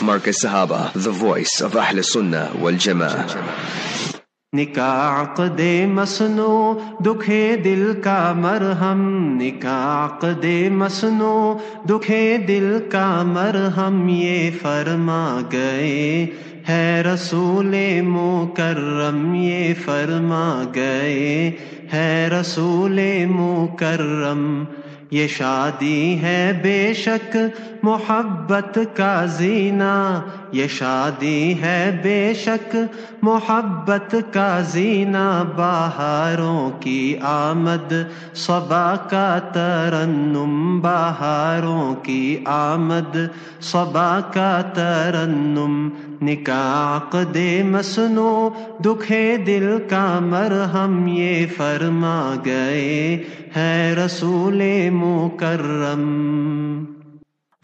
Markaz Sahaba, the voice of Ahl Sunnah wal Jamaa. Jama'ah. निका आकदे मसनो दुखे दिल का मरहम निका आकदे मसनो दुखे दिल का मरहम ये फरमा गए है रसूल मुकर्रम ये फरमा गए है रसूल मुकर्रम یہ شادی ہے بے شک محبت کا زینہ یہ شادی ہے بے شک محبت کا زینہ بہاروں کی آمد صبا کا ترنم بہاروں کی آمد صبا کا ترنم निकाक दे मसनो दुखे दिल का मरहम ये फरमा गए है रसूल मुकर्रम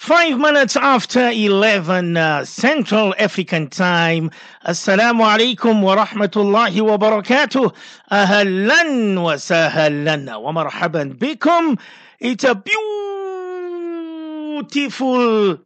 Five minutes after 11 uh, Central African Time. Assalamu alaikum wa rahmatullahi wa barakatuh. Ahlan wa sahlan wa marhaban bikum. It's a beautiful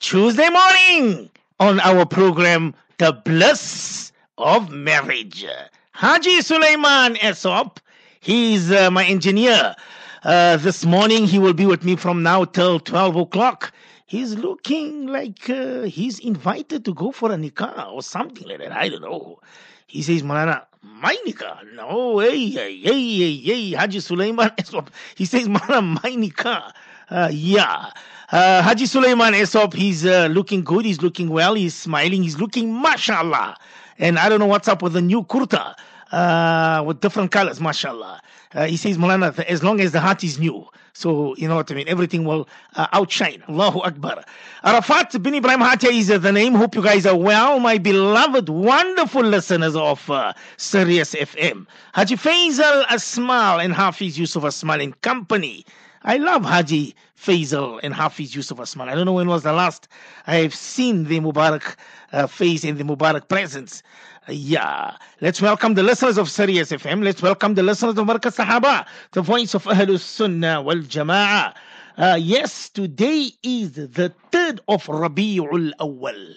Tuesday morning on our program, The Bliss of Marriage. Haji Sulaiman Esop, he's uh, my engineer. Uh, this morning he will be with me from now till 12 o'clock. He's looking like uh, he's invited to go for a nikah or something like that. I don't know. He says, Malana, my nikah? No, hey, hey, hey, hey, Haji Sulaiman Esop. He says, Malana, my nikah. Uh, yeah. Uh, Haji Sulaiman Esop, he's uh, looking good, he's looking well, he's smiling, he's looking mashallah. And I don't know what's up with the new kurta uh, with different colors, mashallah. Uh, he says, Mulana, as long as the heart is new. So, you know what I mean? Everything will uh, outshine. Allahu Akbar. Arafat bin Ibrahim Hatia is the name. Hope you guys are well, my beloved, wonderful listeners of uh, Sirius FM. Haji Faisal a Asmal and Hafiz Yusuf Asmal in company. I love Haji Faisal and Hafiz Yusuf Asmal. I don't know when was the last I've seen the Mubarak uh, face in the Mubarak presence. Yeah. Let's welcome the listeners of Sirius FM. Let's welcome the listeners of Markaz Sahaba, the voice of Ahlus Sunnah wal Jama'ah. Uh, yes, today is the 3rd of Rabi'ul Awal,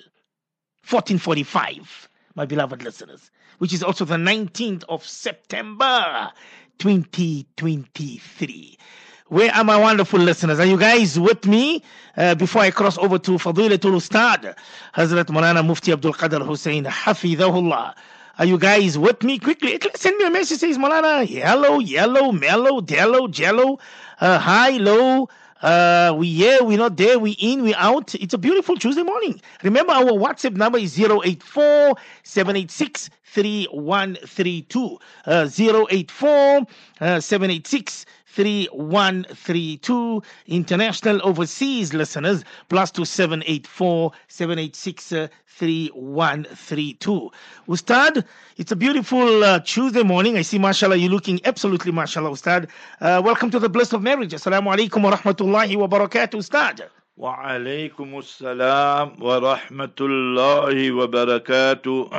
1445, my beloved listeners, which is also the 19th of September, 2023. Where are my wonderful listeners? Are you guys with me? Uh, before I cross over to Fadilatul Ustad, Hazrat Mulana Mufti Abdul Qadir Hussein, Hafidahullah. Are you guys with me? Quickly, send me a message. Says Mulana, yellow, yellow, mellow, dellow, jello, uh, hi, low. Uh, we here, we not there, we in, we out. It's a beautiful Tuesday morning. Remember, our WhatsApp number is 084 786 3132. Uh, 084 uh, 786 3132 international overseas listeners plus 2784 786 uh, 3132 Ustad it's a beautiful uh, Tuesday morning I see mashallah you're looking absolutely mashallah Ustad uh, welcome to the bliss of marriage assalamu alaikum wa rahmatullahi wa barakatuh Ustad وعليكم السلام ورحمة الله وبركاته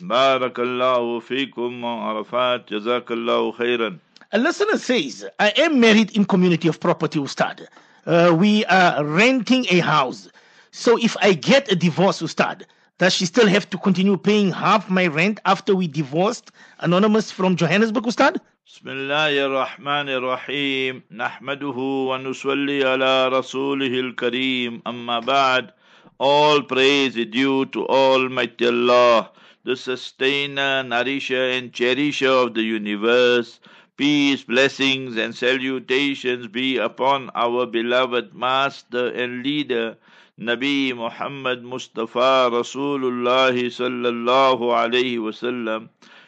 بارك الله فيكم عرفات جزاك الله خيرا A listener says, I am married in community of property, Ustad. Uh, we are renting a house. So if I get a divorce, Ustad, does she still have to continue paying half my rent after we divorced? Anonymous from Johannesburg, Ustad? بسم الله الرحمن الرحيم نحمده ونصلي على رسوله الكريم أما بعد All praise is due to Almighty Allah, the sustainer, nourisher and cherisher of the universe. Peace, blessings, and salutations be upon our beloved Master and Leader, Nabi Muhammad Mustafa Rasulullah sallallahu alayhi wasallam.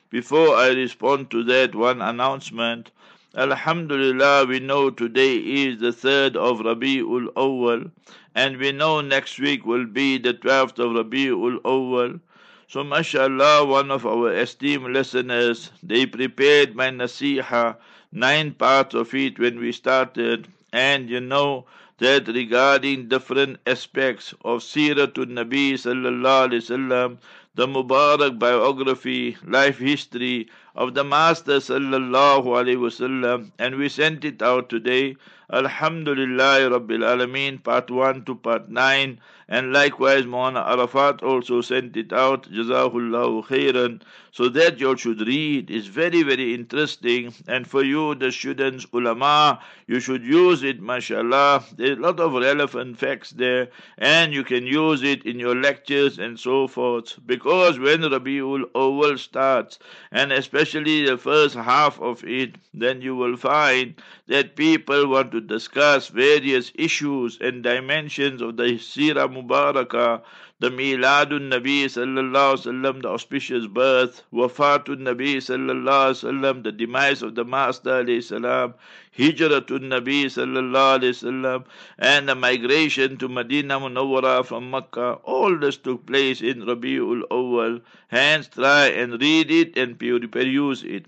Before I respond to that one announcement, Alhamdulillah, we know today is the third of Rabi'ul Awwal, and we know next week will be the twelfth of Rabi'ul Awwal. So, mashallah, one of our esteemed listeners, they prepared my nasiha, nine parts of it when we started, and you know that regarding different aspects of Siratul Nabi sallallahu alaihi wasallam, the Mubarak biography, life history of the Master sallallahu alaihi wasallam, and we sent it out today. Alhamdulillah Rabbil Alameen, part 1 to part 9. And likewise, Maulana Arafat also sent it out, Jazahullahu khairan, so that you should read. It's very, very interesting. And for you, the students, ulama, you should use it, mashallah. There's a lot of relevant facts there, and you can use it in your lectures and so forth. Because when Rabiul Awal starts, and especially the first half of it, then you will find that people want to discuss various issues and dimensions of the Sirah Mubarakah, the Miladun Nabi sallallahu sallam, the auspicious birth, Wafatun Nabi sallallahu sallam, the demise of the Master alayhi salam, Hijratun Nabi sallallahu alayhi wasallam, and the migration to Medina Munawwara from Makkah. All this took place in Rabiul Awwal. Hence, try and read it and peruse it.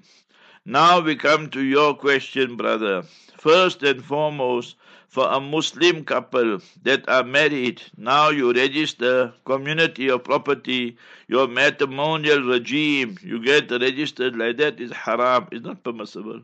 Now we come to your question, brother. First and foremost, for a Muslim couple that are married, now you register community of property, your matrimonial regime, you get registered like that is haram, it's not permissible.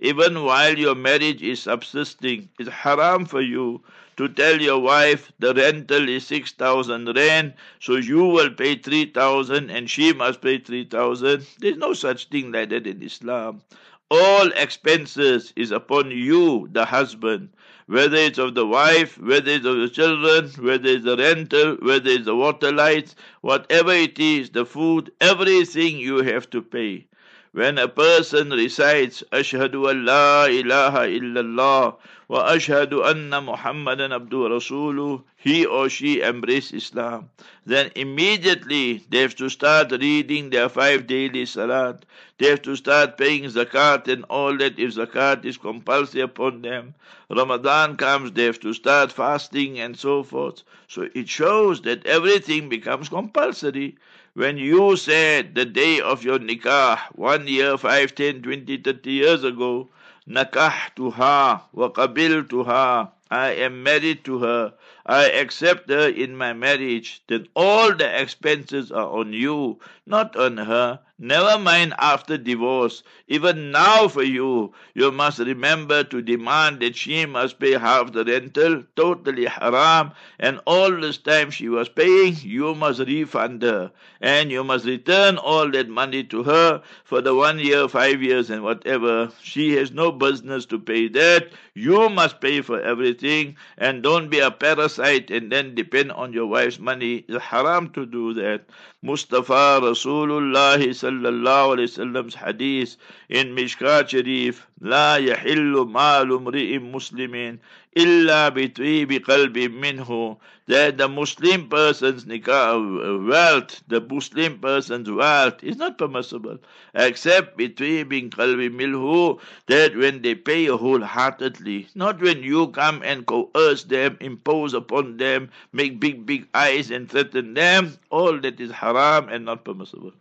Even while your marriage is subsisting, it's haram for you to tell your wife the rental is 6,000 rand, so you will pay 3,000 and she must pay 3,000. There's no such thing like that in Islam. All expenses is upon you, the husband whether it's of the wife, whether it's of the children, whether it's the rental, whether it's the water lights, whatever it is, the food, everything you have to pay. When a person recites Ashhadu an la ilaha illallah ashhadu anna Muhammadan abdu rasuluh, he or she embrace Islam. Then immediately they have to start reading their five daily salat. They have to start paying zakat and all that if zakat is compulsory upon them. Ramadan comes, they have to start fasting and so forth. So it shows that everything becomes compulsory. When you said the day of your nikah, one year, five, ten, twenty, thirty years ago, nakahtuha wa qabiltuha, I am married to her, I accept her in my marriage, then all the expenses are on you, not on her. Never mind after divorce. Even now for you, you must remember to demand that she must pay half the rental, totally haram, and all this time she was paying, you must refund her. And you must return all that money to her for the one year, five years, and whatever. She has no business to pay that. You must pay for everything, and don't be a parasite and then depend on your wife's money. It's haram to do that. Mustafa Rasulullah sallallahu alayhi wasallam's hadith in Mishkat Sharif, لا يحل مال امرئ مسلم illa biqalbi minhu, that the Muslim person's nikah wealth, the Muslim person's wealth is not permissible, except biqalbi milhu that when they pay wholeheartedly, not when you come and coerce them, impose upon them, make big, big eyes and threaten them, all that is haram and not permissible.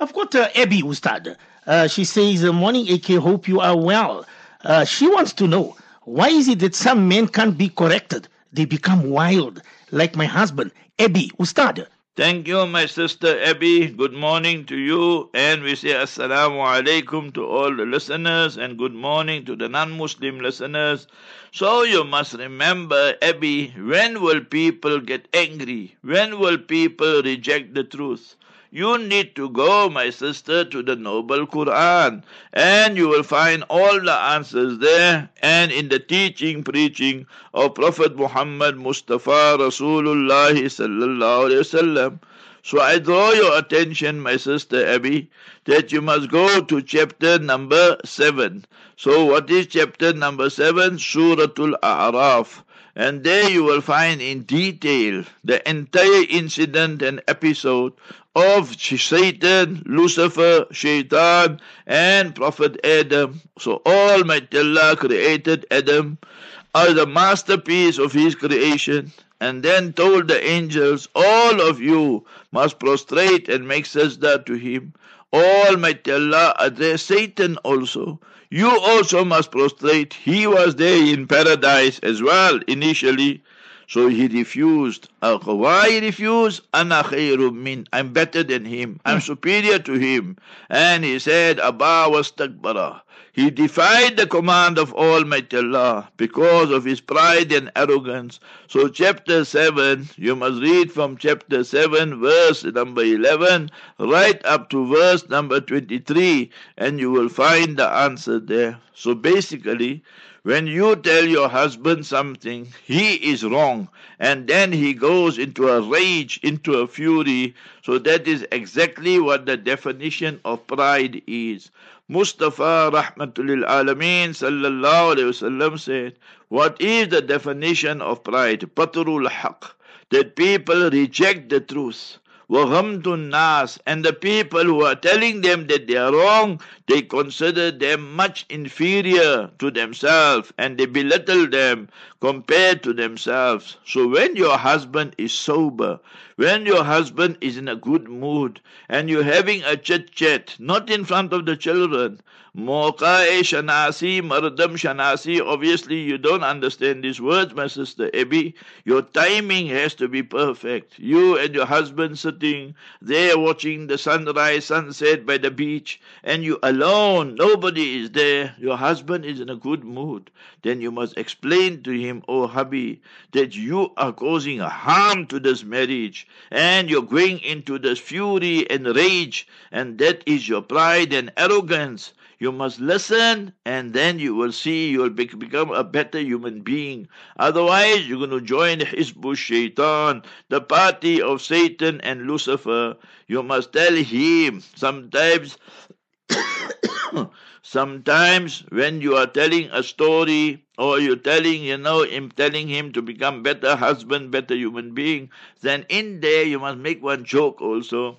I've got uh, Abby Ustad. Uh, she says, uh, Morning AK, hope you are well. Uh, she wants to know why is it that some men can't be corrected? They become wild, like my husband, Abby Ustad. Thank you, my sister Abby. Good morning to you. And we say Assalamu alaikum to all the listeners and good morning to the non Muslim listeners. So you must remember, Abby, when will people get angry? When will people reject the truth? You need to go, my sister, to the Noble Quran, and you will find all the answers there and in the teaching, preaching of Prophet Muhammad Mustafa Rasulullah sallallahu alaihi wasallam. So I draw your attention, my sister Abby, that you must go to chapter number seven. So what is chapter number seven? Suratul A'raf and there you will find in detail the entire incident and episode of Satan, Lucifer, Shaitan, and Prophet Adam. So Almighty Allah created Adam as the masterpiece of His creation and then told the angels, All of you must prostrate and make sajda to him. Almighty Allah addressed Satan also. You also must prostrate. He was there in paradise as well initially. So he refused. Why he refused? Min. I'm better than him. I'm hmm. superior to him. And he said, Abba was takbara. He defied the command of Almighty Allah because of his pride and arrogance. So, chapter 7, you must read from chapter 7, verse number 11, right up to verse number 23, and you will find the answer there. So, basically, when you tell your husband something, he is wrong, and then he goes into a rage, into a fury. So that is exactly what the definition of pride is. Mustafa Rahmatul Alameen Sallallahu Alaihi Wasallam said, What is the definition of pride? Patrul Haq. That people reject the truth. وَغَمْتُ nas, And the people who are telling them that they are wrong, they consider them much inferior to themselves and they belittle them compared to themselves. So when your husband is sober, when your husband is in a good mood and you're having a chit chat, not in front of the children, Moqae Shanasi, Mardam Shanasi. Obviously, you don't understand these words, my sister Abby. Your timing has to be perfect. You and your husband sitting there watching the sunrise, sunset by the beach, and you alone, nobody is there. Your husband is in a good mood. Then you must explain to him, oh hubby, that you are causing harm to this marriage, and you're going into this fury and rage, and that is your pride and arrogance. You must listen, and then you will see you will become a better human being. Otherwise, you're going to join Hizbul Shaitan, the party of Satan and Lucifer. You must tell him sometimes. Sometimes when you are telling a story or you're telling you know him telling him to become better husband better human being then in there you must make one joke also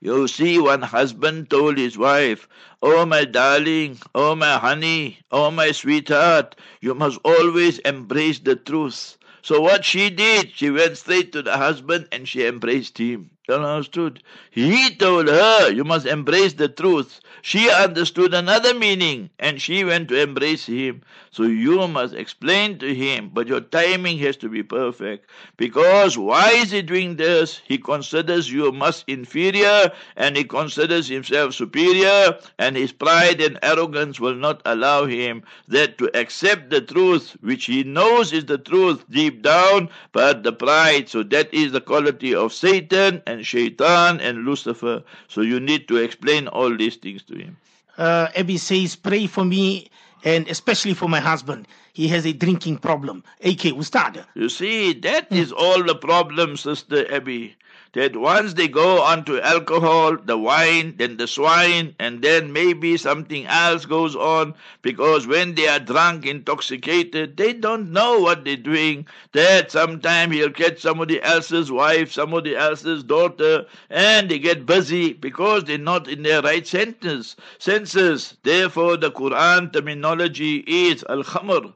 you see, one husband told his wife, Oh, my darling, oh, my honey, oh, my sweetheart, you must always embrace the truth. So what she did, she went straight to the husband and she embraced him. You understood? He told her, You must embrace the truth. She understood another meaning and she went to embrace him. So you must explain to him, but your timing has to be perfect. Because why is he doing this? He considers you much inferior and he considers himself superior, and his pride and arrogance will not allow him that to accept the truth, which he knows is the truth deep down, but the pride. So that is the quality of Satan and Shaitan and Lucifer. So you need to explain all these things to him. Uh, Abby says, pray for me and especially for my husband. He has a drinking problem. AK Ustad. You see, that is all the problem, Sister Abby that once they go on to alcohol, the wine, then the swine, and then maybe something else goes on because when they are drunk, intoxicated, they don't know what they're doing. That sometime he'll catch somebody else's wife, somebody else's daughter, and they get busy because they're not in their right senses. senses. Therefore, the Quran terminology is al-khamr. Khamr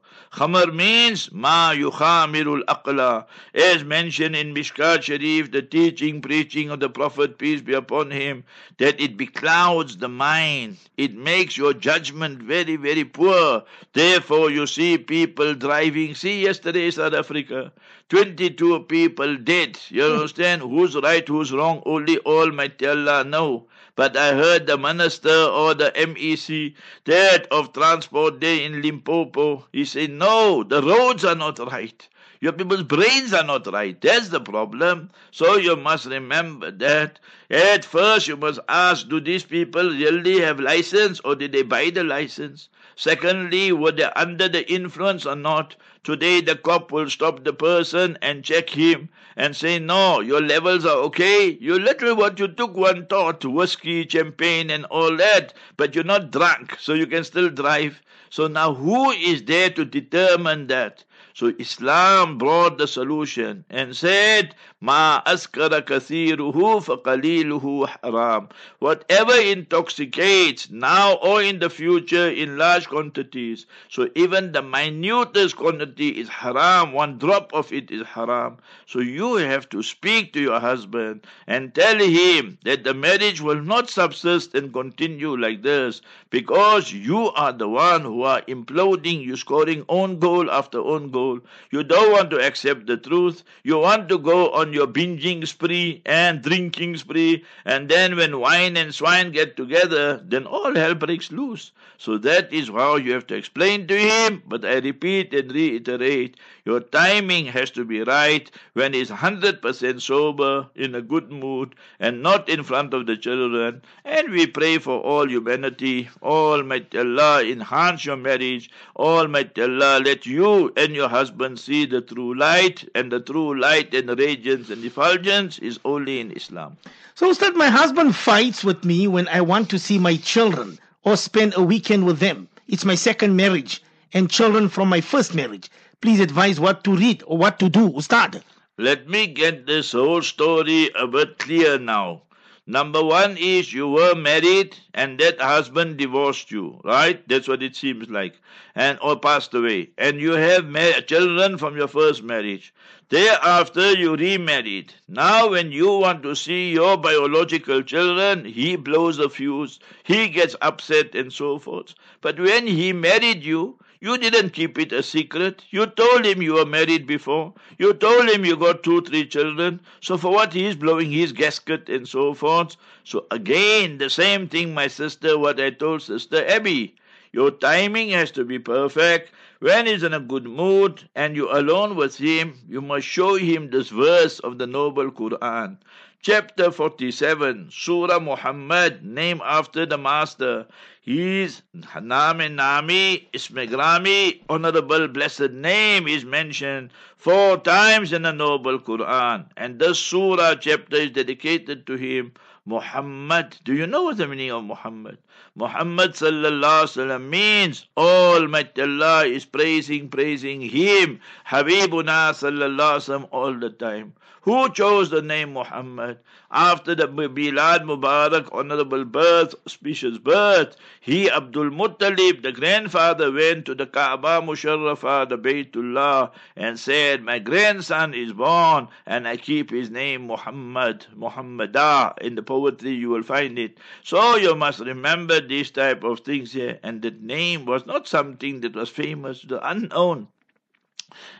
means ma yukhamirul aqla. As mentioned in Mishkat Sharif, the teaching, preaching of the Prophet, peace be upon him, that it beclouds the mind. It makes your judgment very, very poor. Therefore, you see people driving. See, yesterday, South Africa, 22 people dead. You understand? Who's right, who's wrong? Only Almighty Allah know. But I heard the minister or the MEC, that of transport there in Limpopo, he said, no, the roads are not right. Your people's brains are not right. That's the problem. So you must remember that. At first, you must ask, do these people really have license or did they buy the license? Secondly, were they under the influence or not? Today, the cop will stop the person and check him and say, no, your levels are okay. You little what you took one thought, whiskey, champagne, and all that, but you're not drunk, so you can still drive. So now who is there to determine that? So Islam brought the solution and said, Ma askara faqaliluhu haram. Whatever intoxicates now or in the future in large quantities. So even the minutest quantity is haram. One drop of it is haram. So you have to speak to your husband and tell him that the marriage will not subsist and continue like this because you are the one who are imploding. You're scoring own goal after own goal. You don't want to accept the truth. You want to go on your binging spree and drinking spree. And then when wine and swine get together, then all hell breaks loose. So that is how you have to explain to him. But I repeat and reiterate, your timing has to be right when he's 100% sober, in a good mood, and not in front of the children. And we pray for all humanity. Almighty Allah enhance your marriage. Almighty Allah let you and your husband see the true light. And the true light and radiance and effulgence is only in Islam. So, Ustad, my husband fights with me when I want to see my children or spend a weekend with them. It's my second marriage and children from my first marriage. Please advise what to read or what to do, Ustad. Let me get this whole story a bit clear now. Number one is you were married and that husband divorced you, right? That's what it seems like, and or passed away. And you have children from your first marriage. Thereafter, you remarried. Now, when you want to see your biological children, he blows a fuse, he gets upset, and so forth. But when he married you, you didn't keep it a secret. You told him you were married before. You told him you got two, three children. So for what he's blowing his gasket and so forth. So again, the same thing, my sister, what I told Sister Abby. Your timing has to be perfect. When he's in a good mood and you're alone with him, you must show him this verse of the Noble Quran. Chapter 47, Surah Muhammad, named after the Master. His Name Nami, Ismegrami, honorable blessed name is mentioned four times in the Noble Quran. And this Surah chapter is dedicated to him. Muhammad. Do you know what the meaning of Muhammad? Muhammad sallallahu wasallam means Almighty Allah is praising, praising Him, Habibuna sallallahu wasallam all the time. Who chose the name Muhammad? After the Bilad Mubarak honorable birth, auspicious birth, he, Abdul Muttalib, the grandfather, went to the Kaaba Musharrafa, the Baytullah, and said, My grandson is born, and I keep his name Muhammad, Muhammadah. In the poetry you will find it. So you must remember these type of things here. And the name was not something that was famous, the unknown.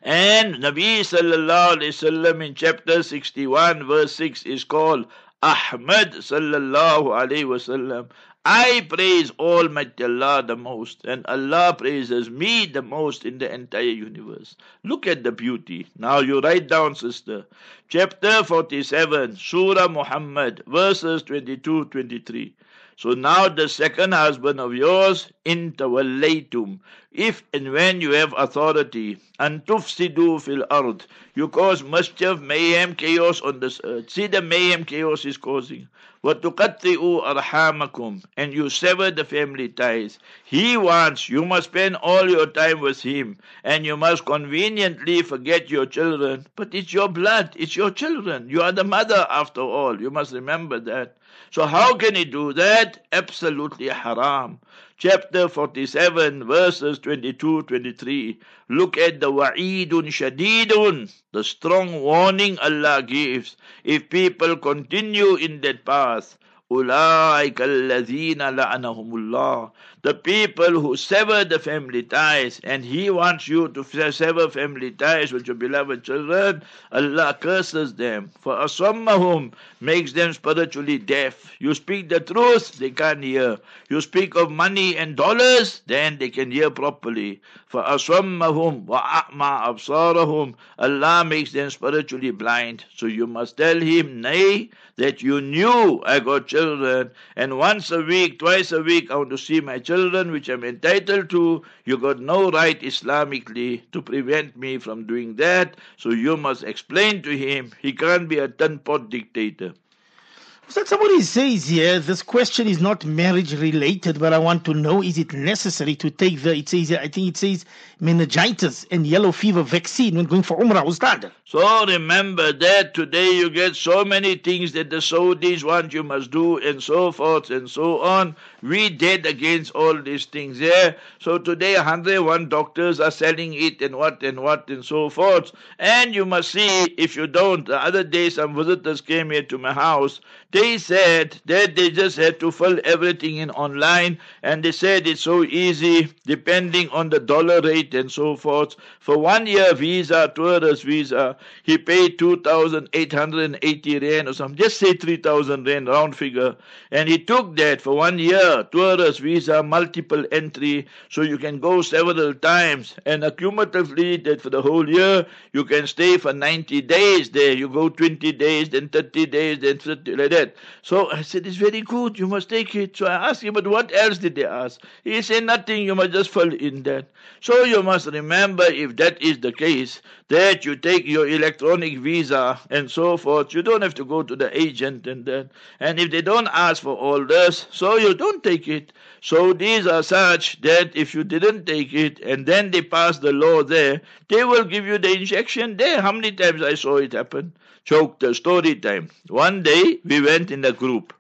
And Nabi sallallahu alayhi wasallam in chapter 61 verse 6 is called Ahmad sallallahu alayhi wasallam. I praise Almighty Allah the most, and Allah praises me the most in the entire universe. Look at the beauty. Now you write down, sister. Chapter 47, Surah Muhammad, verses 22 23. So now the second husband of yours, in if and when you have authority, and tufsidu fil ard, you cause mischief, mayhem, chaos on this earth. See the mayhem, chaos is causing. وَتُقَطِّئُوا أَرْحَامَكُمْ And you sever the family ties. He wants, you must spend all your time with him, and you must conveniently forget your children. But it's your blood, it's your children. You are the mother after all. You must remember that. So how can he do that? Absolutely haram. Chapter 47, verses 22 23. Look at the wa'idun shadidun, the strong warning Allah gives. If people continue in that path, the people who sever the family ties, and He wants you to sever family ties with your beloved children, Allah curses them. For asammahum makes them spiritually deaf. You speak the truth, they can't hear. You speak of money and dollars, then they can hear properly. For asammahum wa a'ma absarahum, Allah makes them spiritually blind. So you must tell Him, nay, that you knew I got children and once a week twice a week I want to see my children which I'm entitled to, you got no right Islamically to prevent me from doing that. So you must explain to him he can't be a ten pot dictator. So somebody says here, this question is not marriage related, but I want to know is it necessary to take the, it says, I think it says meningitis and yellow fever vaccine when going for Umrah, Ustad? So remember that today you get so many things that the Saudis want you must do and so forth and so on. We dead against all these things there. So today 101 doctors are selling it and what and what and so forth. And you must see if you don't. The other day some visitors came here to my house They said that they just had to fill everything in online and they said it's so easy depending on the dollar rate and so forth. For one year visa, tourist visa, he paid 2,880 rand or something, just say 3,000 rand, round figure. And he took that for one year, tourist visa, multiple entry, so you can go several times. And accumulatively, that for the whole year, you can stay for 90 days there. You go 20 days, then 30 days, then 30, like that that. So I said, It's very good, you must take it. So I asked him, But what else did they ask? He said, Nothing, you must just fall in that. So you must remember, if that is the case, that you take your electronic visa and so forth. You don't have to go to the agent and that. And if they don't ask for all this, so you don't take it. So these are such that if you didn't take it and then they pass the law there, they will give you the injection there. How many times I saw it happen? Choke the story time. One day we went in a group.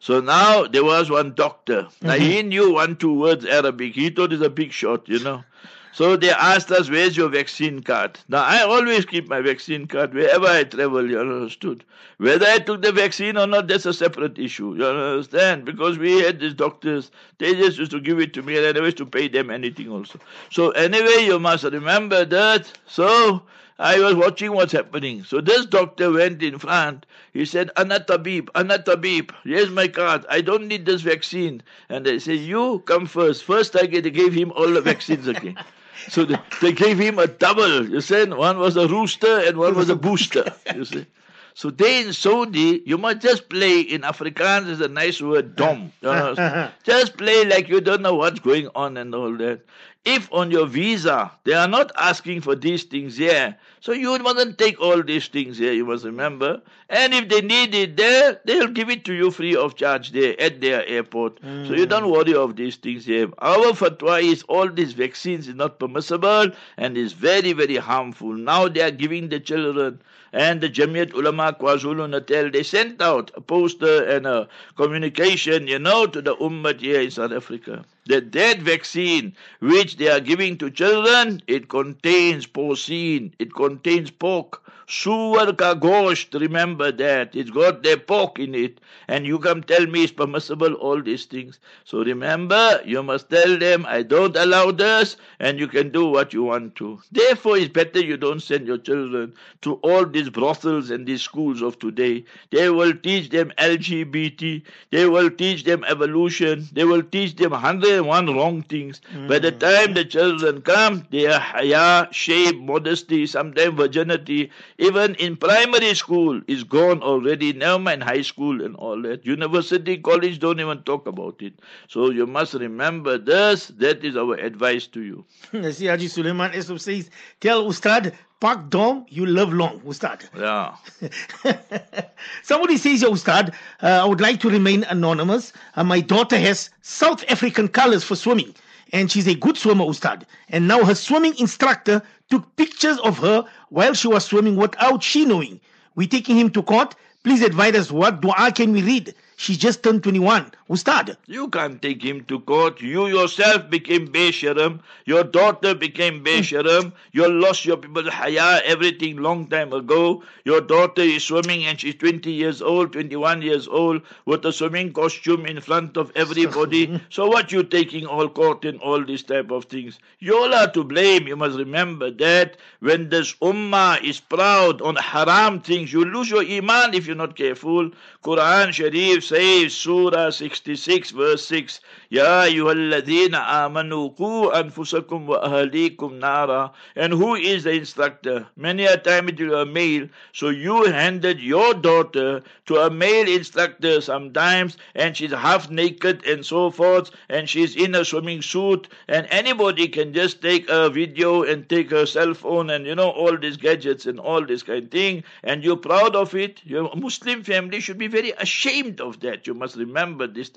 So now there was one doctor. Now mm-hmm. he knew one, two words Arabic. He thought he's a big shot, you know. So they asked us, Where's your vaccine card? Now I always keep my vaccine card wherever I travel, you understood. Whether I took the vaccine or not, that's a separate issue. You understand? Because we had these doctors, they just used to give it to me and I never used to pay them anything also. So anyway, you must remember that. So I was watching what's happening. So this doctor went in front. He said, Anatabib, Anatabib, here's my card. I don't need this vaccine. And they said, You come first. First, I get, gave him all the vaccines again. so they, they gave him a double. You see, one was a rooster and one was a booster. You see. So they in Saudi, you must just play in Afrikaans is a nice word, dom. You know? just play like you don't know what's going on and all that. If on your visa they are not asking for these things here, so you mustn't take all these things here, you must remember. And if they need it there, they'll give it to you free of charge there at their airport. Mm. So you don't worry of these things here. Our fatwa is all these vaccines is not permissible and is very, very harmful. Now they are giving the children and the Jamiat Ulama KwaZulu Natal, they sent out a poster and a communication, you know, to the Ummah here in South Africa. That that vaccine which they are giving to children, it contains porcine, it contains pork. Suwar ka gosht, remember that. It's got their pork in it. And you come tell me it's permissible, all these things. So remember, you must tell them, I don't allow this, and you can do what you want to. Therefore, it's better you don't send your children to all these brothels and these schools of today. They will teach them LGBT, they will teach them evolution, they will teach them 101 wrong things. Mm. By the mm. time the children come, they are haya, shame, modesty, sometimes virginity even in primary school is gone already. Never mind high school and all that. University, college don't even talk about it. So you must remember this. That is our advice to you. See, Haji Suleiman Esop says, tell Ustad, Pak Dom, you live long, Ustad. Yeah. Somebody says, yeah, Ustad, uh, I would like to remain anonymous. Uh, my daughter has South African colors for swimming and she's a good swimmer, Ustad. And now her swimming instructor took pictures of her while she was swimming without she knowing. We're taking him to court. Please advise us what dua can we read she just turned 21. Ustad. You can't take him to court. You yourself became Besharam. Your daughter became Besharam. you lost your people haya, everything long time ago. Your daughter is swimming and she's 20 years old, 21 years old, with a swimming costume in front of everybody. so what you taking all court and all these type of things? You're are to blame. You must remember that when this ummah is proud on haram things, you lose your iman if you're not careful. Quran Sharif says, Surah 66, verse 6, Ya ayyuhalladhina amanu ku anfusakum wa ahalikum nara. And who is the instructor? Many a time it a male. So you handed your daughter to a male instructor sometimes, and she's half naked and so forth, and she's in a swimming suit, and anybody can just take a video and take her cell phone and you know all these gadgets and all this kind of thing, and you're proud of it. Your Muslim family should be very ashamed of that. You must remember this.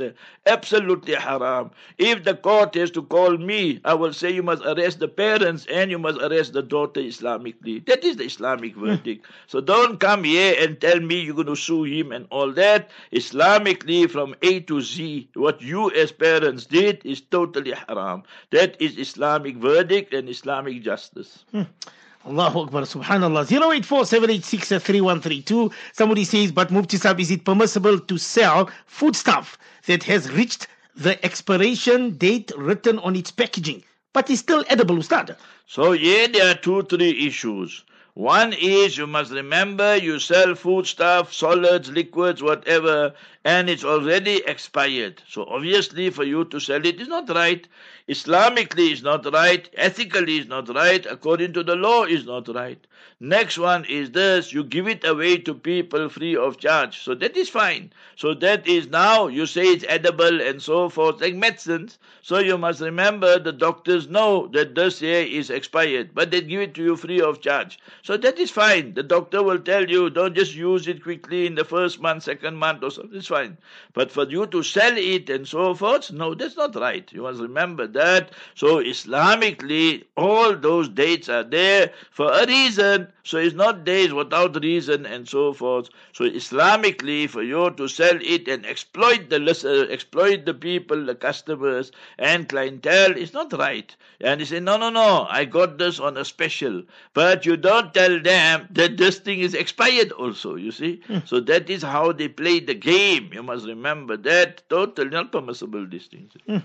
Absolutely haram. If the court has to call me, I will say you must arrest the parents and you must arrest the daughter Islamically. That is the Islamic hmm. verdict. so don't come here and tell me you're going to sue him and all that. Islamically, from A to Z, what you as parents did is totally haram. That is Islamic verdict and Islamic justice. Hmm. Allahu Akbar, subhanallah. 084 Somebody says, but Mufti Sahib, is it permissible to sell foodstuff that has reached the expiration date written on its packaging, but is still edible, Ustad? So yeah, there are two, three issues. One is you must remember you sell foodstuff, solids, liquids, whatever, and it's already expired. So obviously for you to sell it is not right. Islamically is not right. Ethically is not right. According to the law is not right. Next one is this you give it away to people free of charge. So that is fine. So that is now you say it's edible and so forth, like medicines. So you must remember the doctors know that this year is expired, but they give it to you free of charge. So that is fine. The doctor will tell you don't just use it quickly in the first month, second month or something. Fine. But for you to sell it and so forth, no, that's not right. You must remember that. So Islamically, all those dates are there for a reason. So it's not days without reason and so forth. So Islamically, for you to sell it and exploit the listener, uh, exploit the people, the customers and clientele is not right. And you say, no, no, no, I got this on a special. But you don't tell them that this thing is expired also, you see. Hmm. So that is how they play the game. You must remember that. Totally not permissible, these things. Hmm.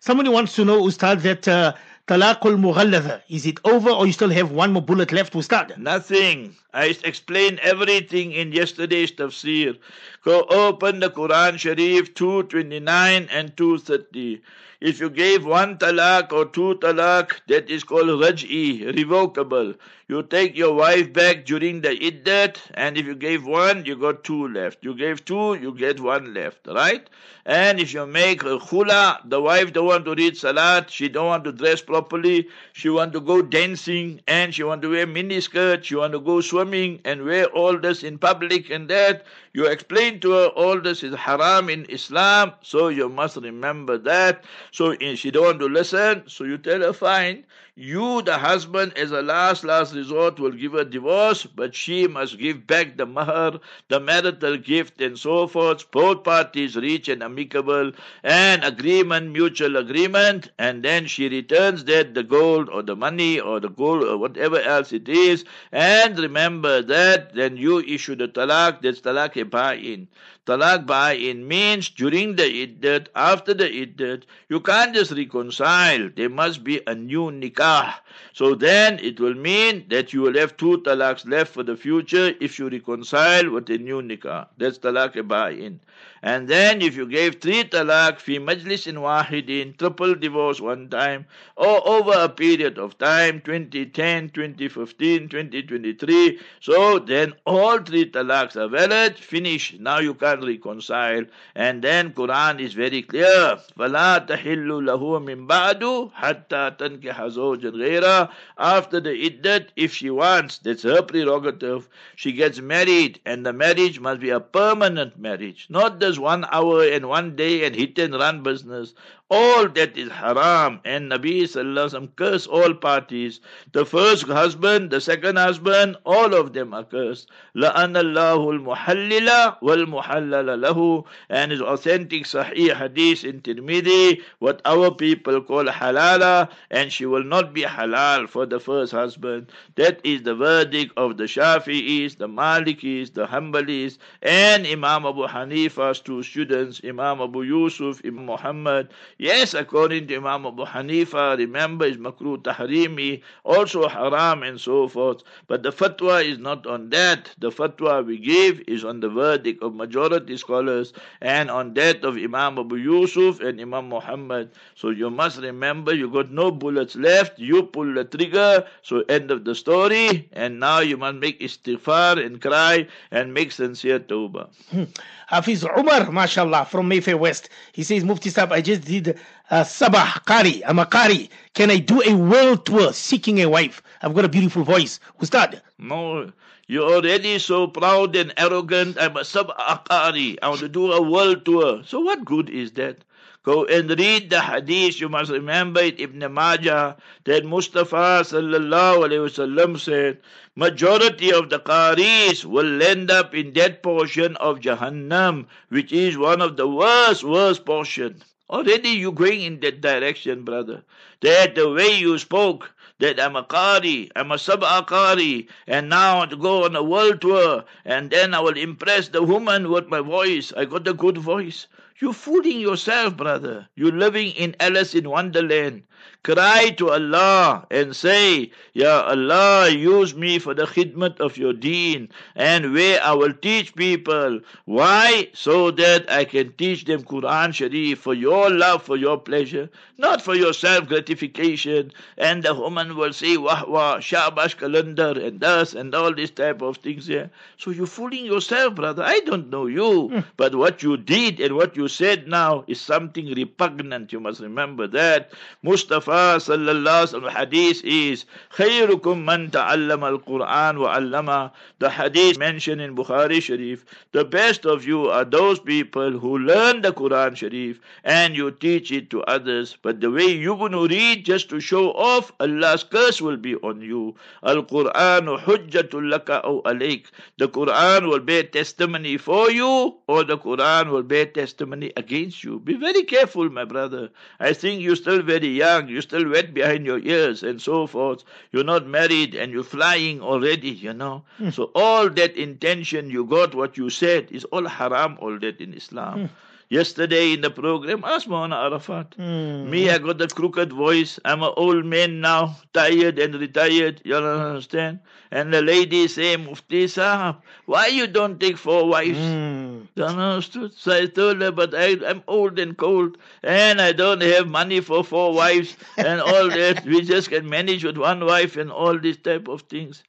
Somebody wants to know, Ustad, that uh, talaqul mughalladha, is it over or you still have one more bullet left, to start? Nothing. I explained everything in yesterday's tafsir. Go open the Quran Sharif 229 and 230. If you gave one talaq or two talaq, that is called raj'i, revocable. You take your wife back during the iddat, and if you gave one, you got two left. You gave two, you get one left, right? And if you make a khula, the wife don't want to read salat, she don't want to dress properly, she want to go dancing, and she want to wear miniskirt, she want to go swimming and wear all this in public and that. You explain to her all this is haram in Islam, so you must remember that. So if she don't want to listen, so you tell her fine. You, the husband, as a last, last resort, will give her divorce, but she must give back the mahar, the marital gift, and so forth. Both parties reach an amicable and agreement, mutual agreement, and then she returns that the gold or the money or the gold or whatever else it is. And remember that then you issue the talaq, that's talaq ba'in. Talaq ba'in means during the iddat, after the iddat, you can't just reconcile. There must be a new nikah. So then it will mean that you will have two talaks left for the future if you reconcile with a new nikah. That's talaq ba'in. And then if you gave three talaq fi majlisin wahidin, triple divorce one time, or over a period of time, 2010, 2015, 2023, so then all three talaqs are valid, finish. Now you can't reconcile. And then Quran is very clear. فَلَا تَحِلُّ لَهُ مِن بَعْدُ حَتَّى تَنْكِحَ زَوْجًا غَيْرًا After the iddat, if she wants, that's her prerogative, she gets married, and the marriage must be a permanent marriage, not the one hour and one day and hit and run business All that is haram. And Nabi Sallallahu curse all parties. The first husband, the second husband, all of them are cursed. لَأَنَ اللَّهُ الْمُحَلِّلَ وَالْمُحَلَّلَ لَهُ And his authentic Sahih hadith in Tirmidhi, what our people call halala, and she will not be halal for the first husband. That is the verdict of the Shafi'is, the Malikis, the Hanbalis, and Imam Abu Hanifa's two students, Imam Abu Yusuf, Imam Muhammad. Yes, according to Imam Abu Hanifa, remember is makruh tahrimi, also haram and so forth. But the fatwa is not on that. The fatwa we give is on the verdict of majority scholars and on that of Imam Abu Yusuf and Imam Muhammad. So you must remember you got no bullets left. You pull the trigger. So end of the story. And now you must make istighfar and cry and make sincere tawbah. Hafiz Umar, mashallah, from Mayfair West. He says, Mufti Sab, I just did Sab'a Qari. I'm a Qari. Can I do a world tour seeking a wife? I've got a beautiful voice. Ustad. No, you're already so proud and arrogant. I'm a Sab'aqari. I want to do a world tour. So what good is that? Go and read the hadith. You must remember it, Ibn Majah, that Mustafa sallallahu alayhi wasallam said, majority of the qaris will end up in that portion of Jahannam, which is one of the worst, worst portion. Already you're going in that direction, brother. That the way you spoke, that I'm a Qari, I'm a Sab'a Qari, and now to go on a world tour, and then I will impress the woman with my voice. I got a good voice. You're fooling yourself, brother. You're living in Alice in Wonderland. Cry to Allah and say, Ya Allah, use me for the khidmat of your deen and where I will teach people. Why? So that I can teach them Quran Sharif for your love, for your pleasure, not for your self gratification. And the woman will say, Wah wah, Shabash calendar, and thus, and all this type of things here. So you're fooling yourself, brother. I don't know you, hmm. but what you did and what you said now is something repugnant. You must remember that. Mustafa Mustafa sallallahu alaihi wasallam hadith is khayrukum man ta'allama al-Quran wa allama. The hadith mentioned in Bukhari Sharif. The best of you are those people who learn the Quran Sharif and you teach it to others. But the way you going to read just to show off, Allah's curse will be on you. Al-Quran hujjatul laka aw alayk. The Quran will bear testimony for you or the Quran will bear testimony against you. Be very careful, my brother. I think you're still very young. you you're still wet behind your ears and so forth. You're not married and you're flying already, you know. Hmm. So all that intention you got, what you said, is all haram, all that in Islam. Hmm. Yesterday in the program, ask Maulana Arafat. Me, I got the crooked voice. I'm an old man now, tired and retired. You understand? And the lady say, Mufti Sahab, why you don't take four wives? Hmm. You understood? So I told her, but I, I'm old and cold, and I don't have money for four wives and all that. We just can manage with one wife and all these type of things.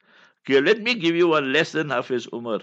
Okay, let me give you one lesson, Hafiz Umar.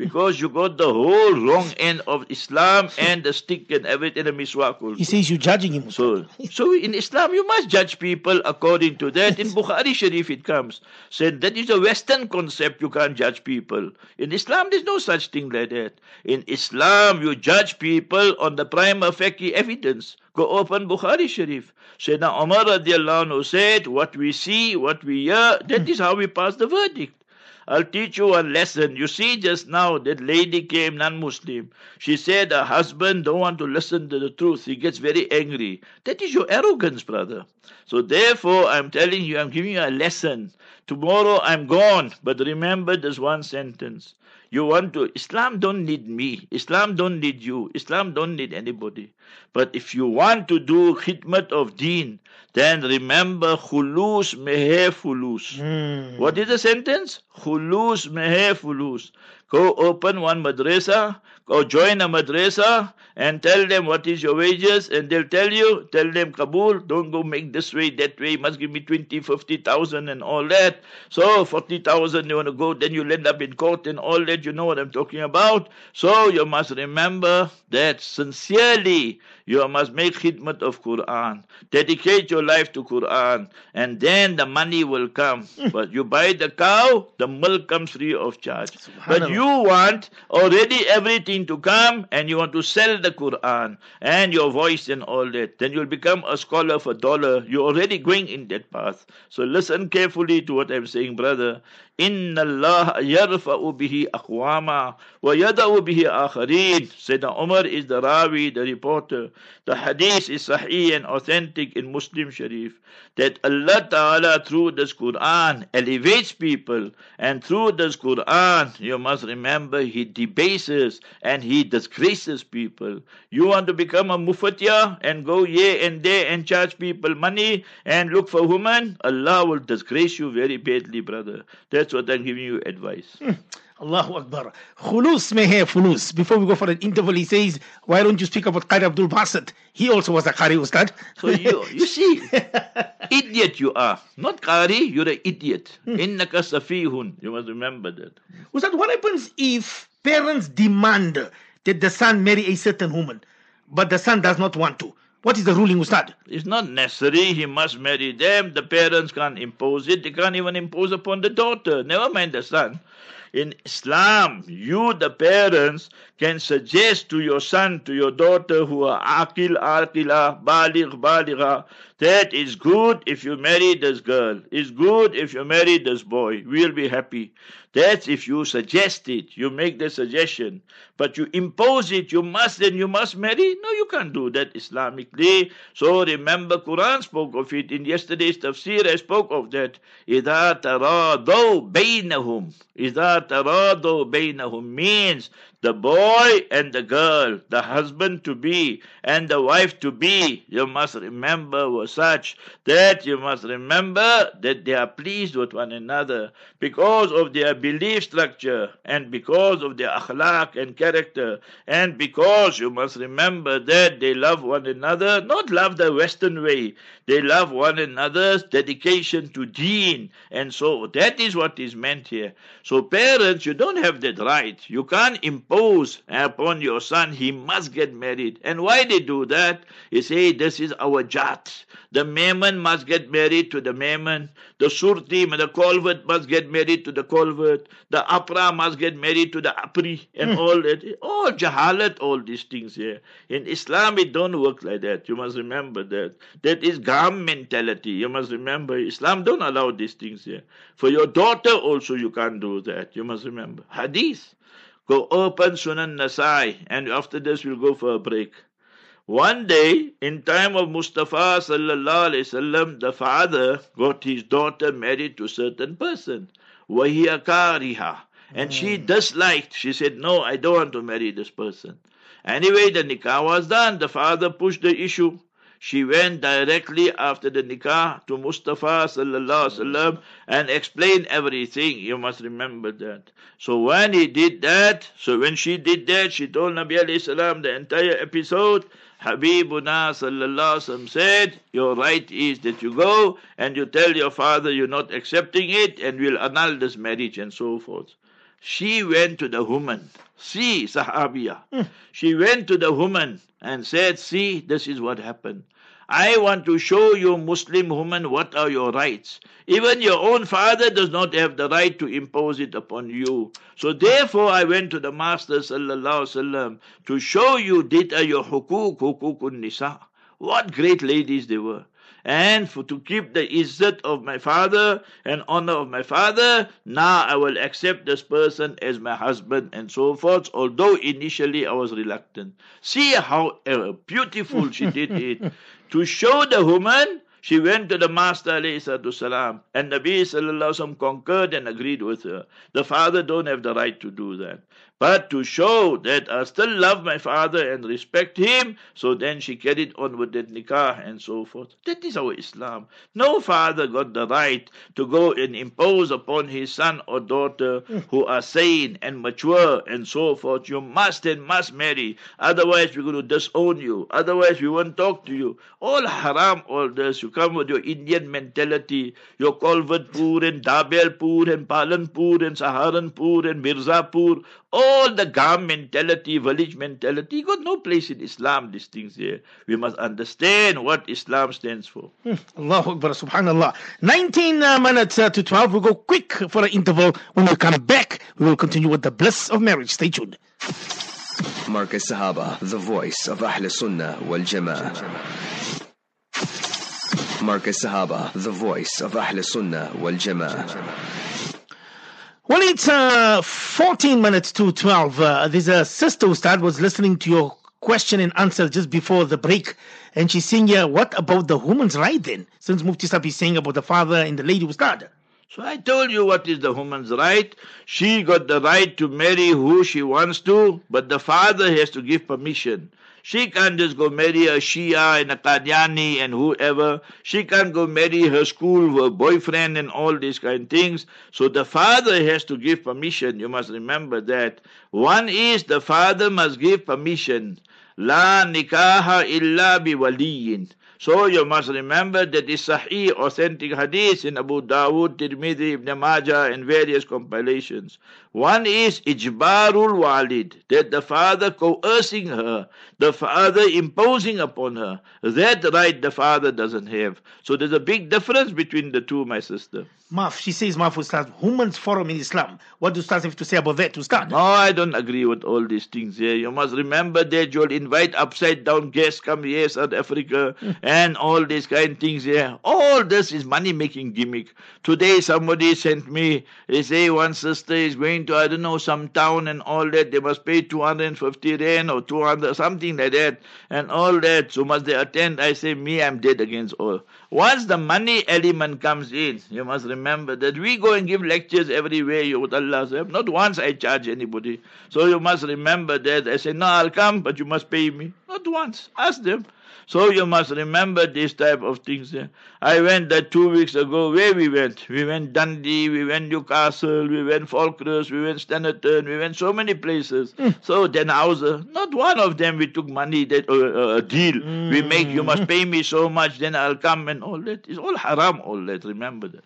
Because you got the whole wrong end of Islam and the stick and everything, the miswak also. He says you're judging him. So, so in Islam, you must judge people according to that. In Bukhari Sharif, it comes. Said that is a Western concept. You can't judge people. In Islam, there's no such thing like that. In Islam, you judge people on the prima facie evidence. Go open Bukhari Sharif. Sayyidina Umar radiallahu anhu said, what we see, what we hear, that hmm. is how we pass the verdict. I'll teach you a lesson. You see, just now that lady came non-Muslim. She said her husband don't want to listen to the truth. He gets very angry. That is your arrogance, brother. So therefore, I'm telling you, I'm giving you a lesson. Tomorrow I'm gone, but remember this one sentence. You want to Islam don't need me. Islam don't need you. Islam don't need anybody. But if you want to do khidmat of deen, then remember khulus mehe fulus. Hmm. What is the sentence? Khulus mehe fulus. Go open one madrasa, go join a madrasa, and tell them what is your wages, and they'll tell you, tell them Kabul, don't go make this way, that way, must give me 20, 50,000 and all that. So 40,000 you want to go, then you'll end up in court and all that, you know what I'm talking about. So you must remember that sincerely you must make khidmat of Quran. Dedicate your life to Quran, and then the money will come. Hmm. but you buy the cow, the milk comes free of charge. But you want already everything to come, and you want to sell the Quran and your voice and all that. Then you'll become a scholar for dollar. You're already going in that path. So listen carefully to what I'm saying, brother. إن الله يرفع به أقواما ويدع به آخرين Sayyidina Umar is the Rawi, the reporter. The hadith is sahih and authentic in Muslim Sharif that Allah Ta'ala through this Quran elevates people and through this Quran you must remember He debases and and he disgraces people. You want to become a mufatiyah and go here and there and charge people money and look for women, Allah will disgrace you very badly, brother. That's what I'm giving you advice. Hmm. Allahu Akbar. Khulus mehe fulus. Before we go for an interval, he says, why don't you speak about Qari Abdul Basit? He also was a Qari Ustad. So you, you see, idiot you are. Not Qari, you're an idiot. Hmm. Innaka safihun. You must remember that. Ustad, what happens if parents demand that the son marry a certain woman, but the son does not want to? What is the ruling, Ustad? It's not necessary he must marry them. The parents can't impose it. They can't even impose upon the daughter. Never mind the son. In Islam, you, the parents, can suggest to your son, to your daughter who are akil, akila, baligh, baligha, that it's good if you marry this girl. It's good if you marry this boy. We'll be happy. That's if you suggest it, you make the suggestion, but you impose it, you must then you must marry. No, you can't do that Islamically. So remember, Quran spoke of it in yesterday's tafsir. I spoke of that. إذا تراضوا بينهم إذا تراضوا بينهم means the boy and the girl, the husband to be and the wife to be, you must remember were such that you must remember that they are pleased with one another because of their belief structure and because of their akhlaq and character and because you must remember that they love one another, not love the Western way, they love one another's dedication to deen and so that is what is meant here. So parents, you don't have that right. You can't impose upon your son he must get married. And why they do that? You say this is our jat. The Maimon must get married to the Maimon. The Surti, and the Colvert must get married to the Colvert. The Apra must get married to the Apri and hmm. all that. All jahalat, all these things here. In Islam, it don't work like that. You must remember that. That is Gam mentality. You must remember Islam don't allow these things here. For your daughter also you can't do that. You must remember. Hadith. Go open Sunan Nasai and after this we'll go for a break. One day, in time of Mustafa sallallahu alaihi wasallam, the father got his daughter married to a certain person, Wahia Kariha, and she hmm. disliked. She said, "No, I don't want to marry this person." Anyway, the nikah was done. The father pushed the issue. She went directly after the nikah to Mustafa sallallahu wasallam and explained everything. You must remember that. So when he did that, so when she did that, she told Nabi alayhi salam the entire episode. Habibuna sallallahu alaihi said, Your right is that you go and you tell your father you're not accepting it and we'll annul this marriage and so forth. She went to the woman. See, Sahabiya. Hmm. She went to the woman and said, See, this is what happened. I want to show you, Muslim woman, what are your rights. Even your own father does not have the right to impose it upon you. So therefore, I went to the Master sallallahu alaihi wasallam to show you are your hukuk, hukukun nisa. What great ladies they were and for to keep the izzat of my father and honor of my father, now I will accept this person as my husband and so forth, although initially I was reluctant. See how uh, beautiful she did it. to show the woman, she went to the Master salam, and Nabi sallallahu concurred and agreed with her. The father don't have the right to do that. But to show that I still love my father and respect him, so then she carried on with the nikah and so forth. That is our Islam. No father got the right to go and impose upon his son or daughter who are sane and mature and so forth. You must and must marry. Otherwise, we're going to disown you. Otherwise, we won't talk to you. All haram, all this. You come with your Indian mentality, your Kolvatpur and Dabelpur and Palanpur and Saharanpur and Mirzapur all the Gam mentality, village mentality, got no place in Islam, these things here. We must understand what Islam stands for. Allahu Akbar, subhanallah. 19 uh, minutes uh, to 12. We'll go quick for an interval. When we come back, we will continue with the bliss of marriage. Stay tuned. Markaz Sahaba, the voice of Ahl Sunnah wal Jama'ah. Markaz Sahaba, the voice of Ahl Sunnah wal Jama'ah. Well, it's uh, 14 minutes to 12. Uh, there's a sister who started was listening to your question and answer just before the break. And she's saying, yeah, what about the woman's right then? Since Mufti Saab is saying about the father and the lady who started. So I told you what is the woman's right. She got the right to marry who she wants to, but the father has to give permission. She can't just go marry a Shia and a Qadiani and whoever. She can't go marry her school her boyfriend and all these kind of things. So the father has to give permission. You must remember that. One is the father must give permission. La nikaha illa bi waliyin. So you must remember that the Sahih authentic hadith in Abu Dawud, Tirmidhi, Ibn Majah and various compilations. One is Ijbarul Walid, that the father coercing her, the father imposing upon her. That right the father doesn't have. So there's a big difference between the two, my sister. Maf, she says, Maf Ustaz, Women's Forum in Islam. What do Ustaz have to say about that, Ustaz? No, I don't agree with all these things here. You must remember that you'll invite upside down guests come here, South Africa, hmm. and all these kind of things here. All this is money making gimmick. Today somebody sent me, they say one sister is going to, I don't know, some town and all that. They must pay 250 rand or 200, something like that, and all that. So must they attend? I say, me, I'm dead against all. Once the money element comes in, you must remember that we go and give lectures everywhere you with Allah. Not once I charge anybody. So you must remember that. I say, no, I'll come, but you must pay me. Not once. Ask them. So you must remember this type of things. I went there two weeks ago. Where we went? We went Dundee, we went Newcastle, we went Falkirk, we went Standerton, we went so many places. Hmm. So then Hauser, not one of them we took money that uh, uh, a deal. We make you Hmm. must pay me so much, then I'll come and all that. It's all haram. All that. Remember that.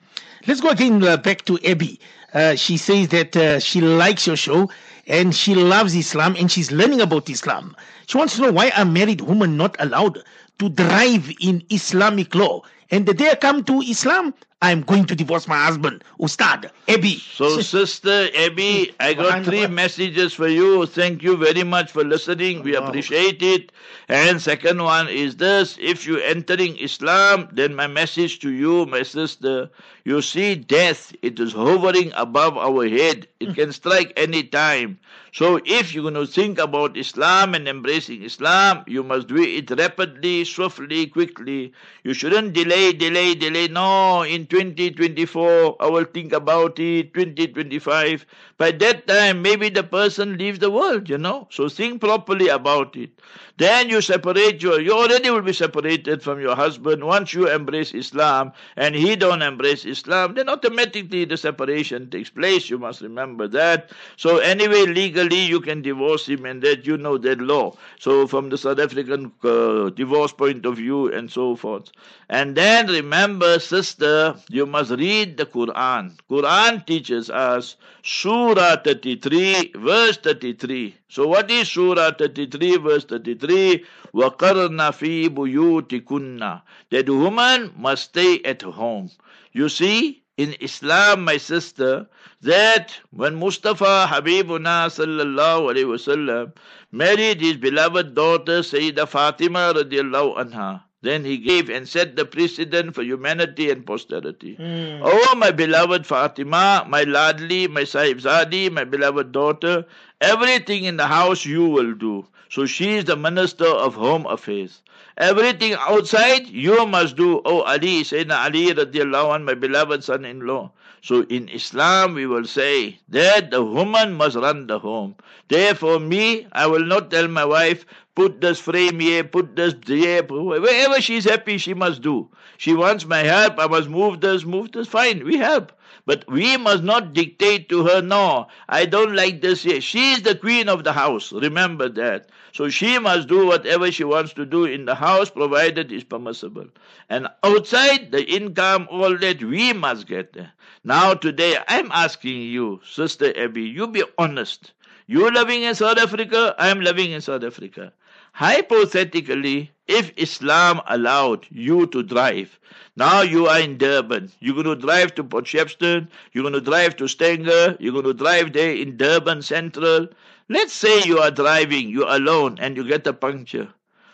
Let's go again uh, back to Abby. Uh, she says that uh, she likes your show and she loves Islam and she's learning about Islam. She wants to know why are married women not allowed to drive in Islamic law? And the day I come to Islam, I'm going to divorce my husband. Ustad, Abby. So, Sister Abby, I got three messages for you. Thank you very much for listening. We appreciate it. And second one is this if you're entering Islam, then my message to you, my sister, you see death, it is hovering above our head. It hmm. can strike any time. So if you're going to think about Islam and embracing Islam, you must do it rapidly, swiftly, quickly. You shouldn't delay, delay, delay. No, in 2024, I will think about it. 2025. By that time, maybe the person leaves the world, you know. So think properly about it. Then you separate your, you already will be separated from your husband once you embrace Islam and he don't embrace Islam, then automatically the separation takes place. You must remember that. So anyway, legally you can divorce him and that you know that law. So from the South African uh, divorce point of view and so forth. And then remember, sister, you must read the Quran. Quran teaches us Surah 33, verse 33. So what is Surah 33, verse 33? وَقَرْنَ فِي بُيُوتِكُنَّ That woman must stay at home. You see, in Islam, my sister, that when Mustafa Habibuna sallallahu alayhi wasallam married his beloved daughter Sayyida Fatima radiallahu anha, then he gave and set the precedent for humanity and posterity. Hmm. Oh, my beloved Fatima, my ladli, my sahibzadi, my beloved daughter, everything in the house you will do. So she is the minister of home affairs. Everything outside you must do. Oh Ali, Sayyidina Ali radiallahu anh, my beloved son-in-law. So in Islam we will say that the woman must run the home. Therefore me, I will not tell my wife, put this frame here, put this there. Wherever she's happy, she must do. She wants my help, I must move this, move this. Fine, we help. But we must not dictate to her, no, I don't like this here. She is the queen of the house. Remember that. So she must do whatever she wants to do in the house, provided it's permissible. And outside, the income, all that, we must get. Now today, I'm asking you, Sister Abby, you be honest. You living in South Africa, I'm living in South Africa. Hypothetically, if Islam allowed you to drive, now you are in Durban, you're going to drive to Port Shepstone, you're going to drive to Stanger, you're going to drive there in Durban Central. Let's say you are driving, you're alone, and you get a puncture.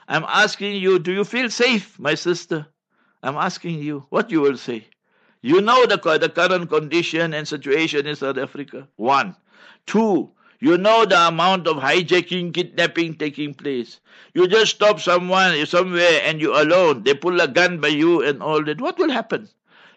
I'm asking you, do you feel safe, my sister? I'm asking you, what you will say? You know the, the current condition and situation in South Africa. One. Two, you know the amount of hijacking, kidnapping taking place. You just stop someone somewhere and you're alone. They pull a gun by you and all that. What will happen?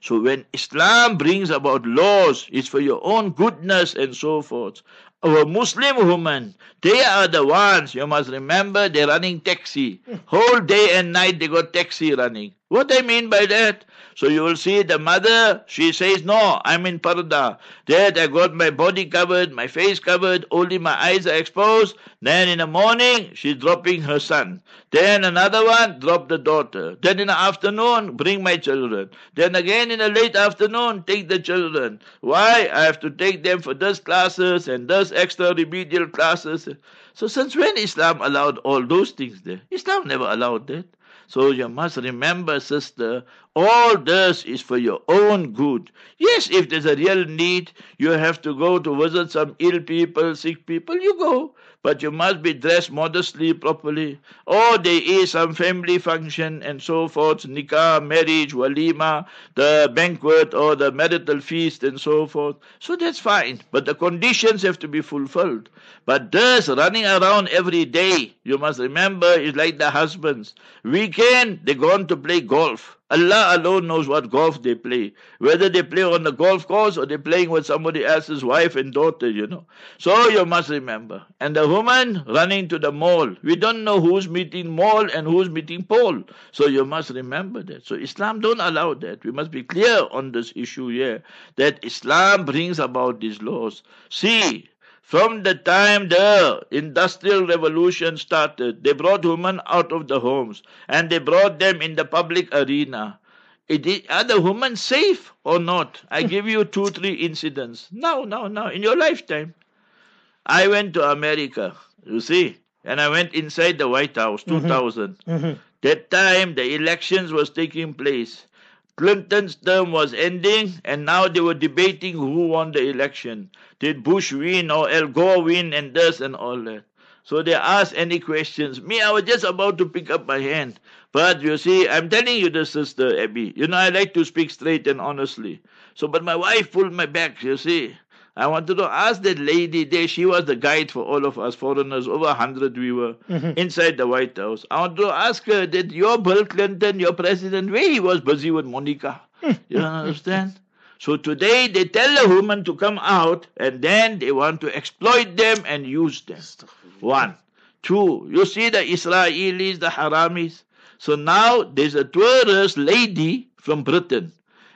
So when Islam brings about laws, it's for your own goodness and so forth. Our Muslim women, they are the ones, you must remember, they're running taxi. Whole day and night they got taxi running. What I mean by that? So you will see the mother, she says, No, I'm in Parda. That I got my body covered, my face covered, only my eyes are exposed. Then in the morning, she's dropping her son. Then another one, drop the daughter. Then in the afternoon, bring my children. Then again in the late afternoon, take the children. Why? I have to take them for those classes and those extra remedial classes. So since when Islam allowed all those things there? Islam never allowed that. So you must remember, sister, all this is for your own good. Yes, if there's a real need, you have to go to visit some ill people, sick people, you go but you must be dressed modestly, properly. Or there is some family function and so forth, nikah, marriage, walima, the banquet or the marital feast and so forth. So that's fine. But the conditions have to be fulfilled. But this running around every day, you must remember, is like the husbands. Weekend, they go on to play golf. Allah alone knows what golf they play. Whether they play on the golf course or they're playing with somebody else's wife and daughter, you know. So you must remember. And the woman running to the mall. We don't know who's meeting mall and who's meeting pole. So you must remember that. So Islam don't allow that. We must be clear on this issue here. That Islam brings about these laws. See, from the time the industrial revolution started, they brought women out of the homes and they brought them in the public arena. It, are the women safe or not? I give you two, three incidents. Now, now, now, in your lifetime. I went to America, you see, and I went inside the White House, 2000. Mm-hmm. Mm-hmm. That time the elections was taking place. Clinton's term was ending, and now they were debating who won the election. Did Bush win or Al Gore win, and this and all that. So they asked any questions. Me, I was just about to pick up my hand. But you see, I'm telling you this, Sister Abby. You know, I like to speak straight and honestly. So, but my wife pulled my back, you see. I wanted to ask that lady there. She was the guide for all of us foreigners. Over a hundred we were mm-hmm. inside the White House. I wanted to ask her that your Bill Clinton, your president, where he was busy with Monica. you understand? So today they tell the woman to come out and then they want to exploit them and use them. One. Two. You see the Israelis, the Haramis. So now there's a tourist lady from Britain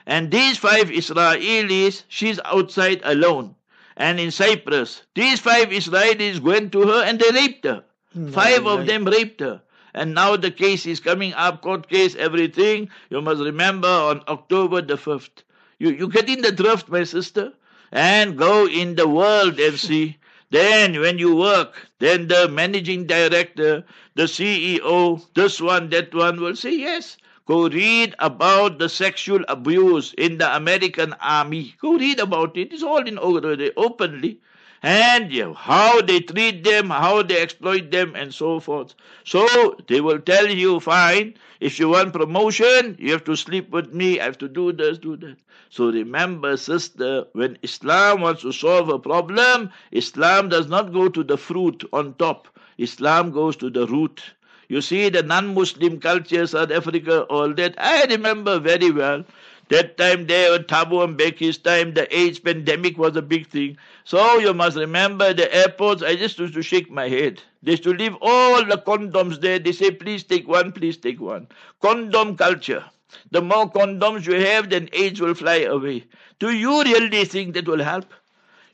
and these five Israelis, she's outside alone. And in Cyprus, these five Israelis went to her and they raped her. five of them raped her. And now the case is coming up, court case, everything. You must remember on October the 5th. You, you get in the draft, my sister, and go in the world and see. Then when you work, then the managing director, the CEO, this one, that one will say, yes, Go read about the sexual abuse in the American army. Go read about it. It's all in openly. And how they treat them, how they exploit them, and so forth. So they will tell you, fine, if you want promotion, you have to sleep with me, I have to do this, do that. So remember, sister, when Islam wants to solve a problem, Islam does not go to the fruit on top. Islam goes to the root. You see, the non Muslim culture, South Africa, all that. I remember very well. That time there, Thabo Mbeki's time, the AIDS pandemic was a big thing. So you must remember the airports, I just used to shake my head. They used to leave all the condoms there. They say, please take one, please take one. Condom culture. The more condoms you have, then AIDS will fly away. Do you really think that will help?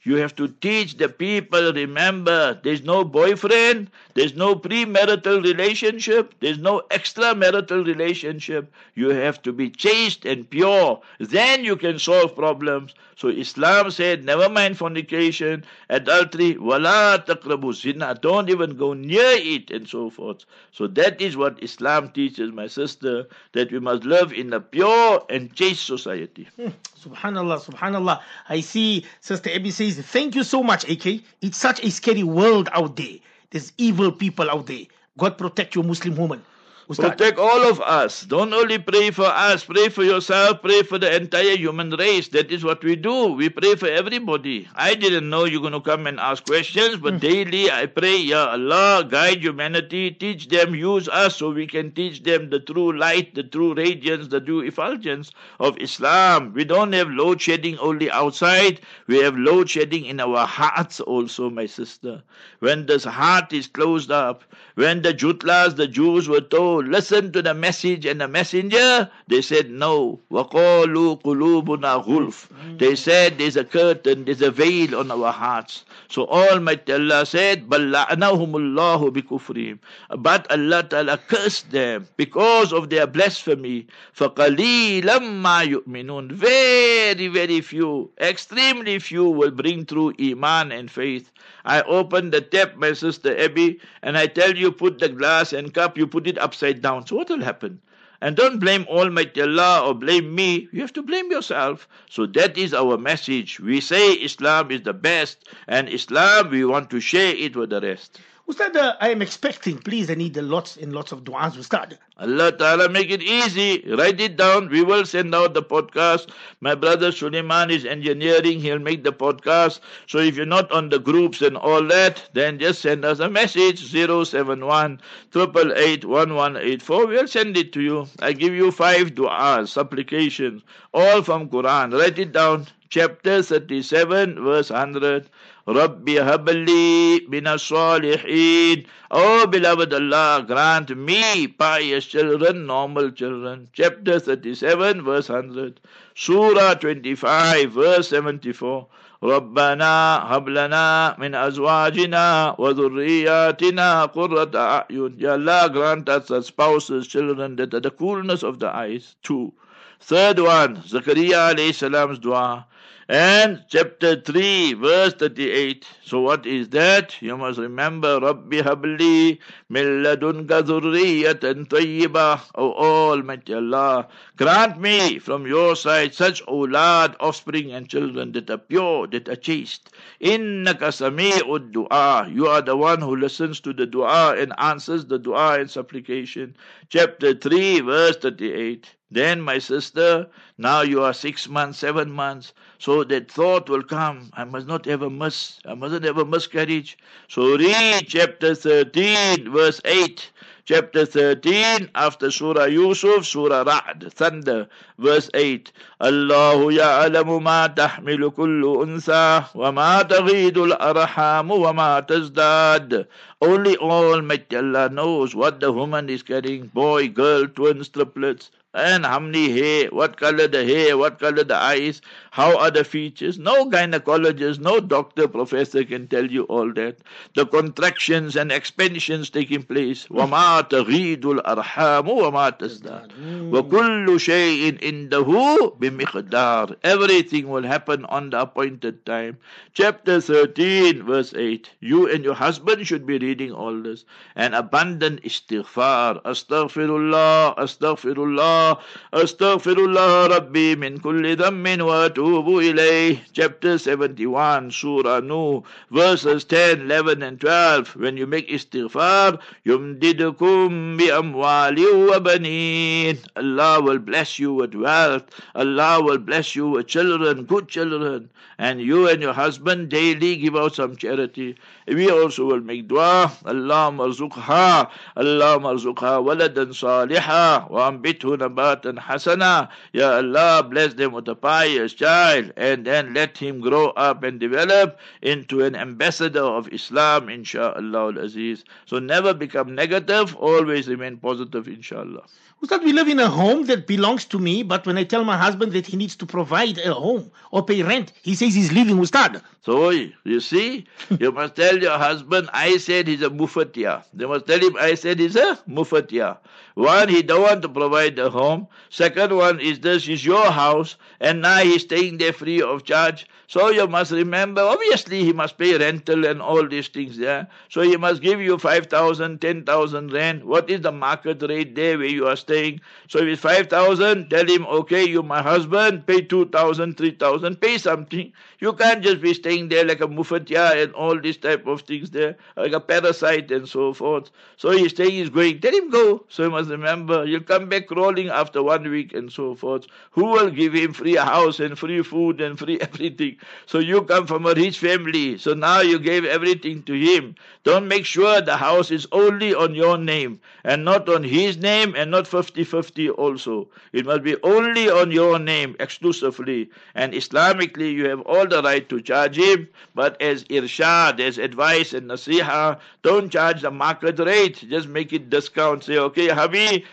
You have to teach the people, remember, there's no boyfriend, there's no premarital relationship, there's no extramarital relationship. You have to be chaste and pure. Then you can solve problems. So Islam said, never mind fornication, adultery, wala taqrabu zina, don't even go near it, and so forth. So that is what Islam teaches, my sister, that we must live in a pure and chaste society. Hmm. Subhanallah, subhanallah. I see Sister Abby says, Thank you so much, AK. It's such a scary world out there. There's evil people out there. God protect your Muslim woman. Protect all of us. Don't only pray for us, pray for yourself, pray for the entire human race. That is what we do. We pray for everybody. I didn't know you're going to come and ask questions, but mm. daily I pray, Ya Allah, guide humanity, teach them, use us so we can teach them the true light, the true radiance, the true effulgence of Islam. We don't have load shedding only outside, we have load shedding in our hearts also, my sister. When this heart is closed up, when the Jutlas, the Jews were told, listen to the message and the messenger? They said, no. وَقَالُوا قُلُوبُنَا غُلْفٌ They said, there's a curtain, there's a veil on our hearts. So Almighty Allah said, بَلَّعْنَهُمُ اللَّهُ بِكُفْرِهِمْ But Allah Ta'ala cursed them because of their blasphemy. فَقَلِيلًا مَا يُؤْمِنُونَ Very, very few, extremely few will bring through Iman and faith. I open the tap, my sister Abby, and I tell you, put the glass and cup, you put it upside upside down. So what will happen? And don't blame Almighty Allah or blame me. You have to blame yourself. So that is our message. We say Islam is the best, and Islam, we want to share it with the rest. Ustad, uh, I am expecting, please, I need lots and lots of du'as, Ustad. Allah Ta'ala make it easy. Write it down. We will send out the podcast. My brother Suleiman is engineering. He'll make the podcast. So if you're not on the groups and all that, then just send us a message 071 888 1184. We'll send it to you. I give you five du'as, supplications, all from Quran. Write it down. Chapter 37, verse 100. Rabbi habli min salihin. Oh, beloved Allah, grant me pious children, normal children. Chapter 37, verse 100. Surah 25, verse 74. ربنا هب لنا من أزواجنا وذرياتنا قرة أعين Ya Allah grant us as spouses, children that are the coolness of the eyes. Two. Third one, Zakaria alayhi salam's dua. And chapter 3, verse 38. So what is that? You must remember, Rabbi habli min ladunka dhurriyatan tayyibah. Oh, o Almighty Allah, grant me from your side such awlad, offspring and children that are pure, that are chaste. Innaka sami'ud dua. You are the one who listens to the dua and answers the dua and supplication. Chapter 3, verse 38. Then, my sister, now you are six months, seven months, so that thought will come. I must not ever miss, I mustn't ever miscarriage. So read chapter 13, verse 8 chapter 13 after Surah Yusuf, Surah Ra'd, Thunder, verse 8. الله يعلم ما تحمل كل أنثى وما تغيد الأرحام وما تزداد. Only Almighty Allah knows what the woman is carrying, boy, girl, twins, triplets, and how many hair, what color the hair, what color the eyes, how are the features. No gynecologist, no doctor, professor can tell you all that. The contractions and expansions taking place. وَمَا تَغِيدُ الْأَرْحَامُ وَمَا تَزْدَادُ وَكُلُّ شَيْءٍ إِنْدَهُ بِمِقْدَارٍ Everything will happen on the appointed time. Chapter 13, verse 8. You and your husband should be reading reading all this, and abundant istighfar. Astaghfirullah, astaghfirullah, astaghfirullah Rabbi min kulli dhammin wa atubu ilayh. Chapter 71, Surah Nu, verses 10, 11 and 12. When you make istighfar, yumdidukum bi amwali wa banin. Allah will bless you with wealth. Allah will bless you with children, good children. And you and your husband daily give out some charity. We also will make dua Allah marzuqha Allah marzuqha waladan saliha wa ambithu nabatan hasana. Ya Allah bless them with a pious child and then let him grow up and develop into an ambassador of Islam inshallah al-aziz. So never become negative always remain positive inshallah Ustad, we live in a home that belongs to me, but when I tell my husband that he needs to provide a home or pay rent, he says he's leaving Ustad. So you see, you must tell your husband, I said he's a mufatia. You must tell him, I said he's a mufatia. One, he don't want to provide a home. Second one is this is your house, and now he's staying there free of charge. So you must remember, obviously he must pay rental and all these things there. So he must give you 5,000, 10,000 rent. What is the market rate there where you are staying? So if it's 5,000, tell him, okay, you my husband, pay 2,000, 3,000, pay something. You can't just be staying there like a mufatia and all these type of things there, like a parasite and so forth. So he's staying, he's going, tell him go. So he must remember, you'll come back crawling after one week and so forth. Who will give him free house and free food and free everything? So you come from a rich family. So now you gave everything to him. Don't make sure the house is only on your name and not on his name and not 50-50 also. It must be only on your name exclusively. And Islamically you have all the right to charge him, but as irshad, as advice and nasiha, don't charge the market rate. Just make it discount. Say, okay,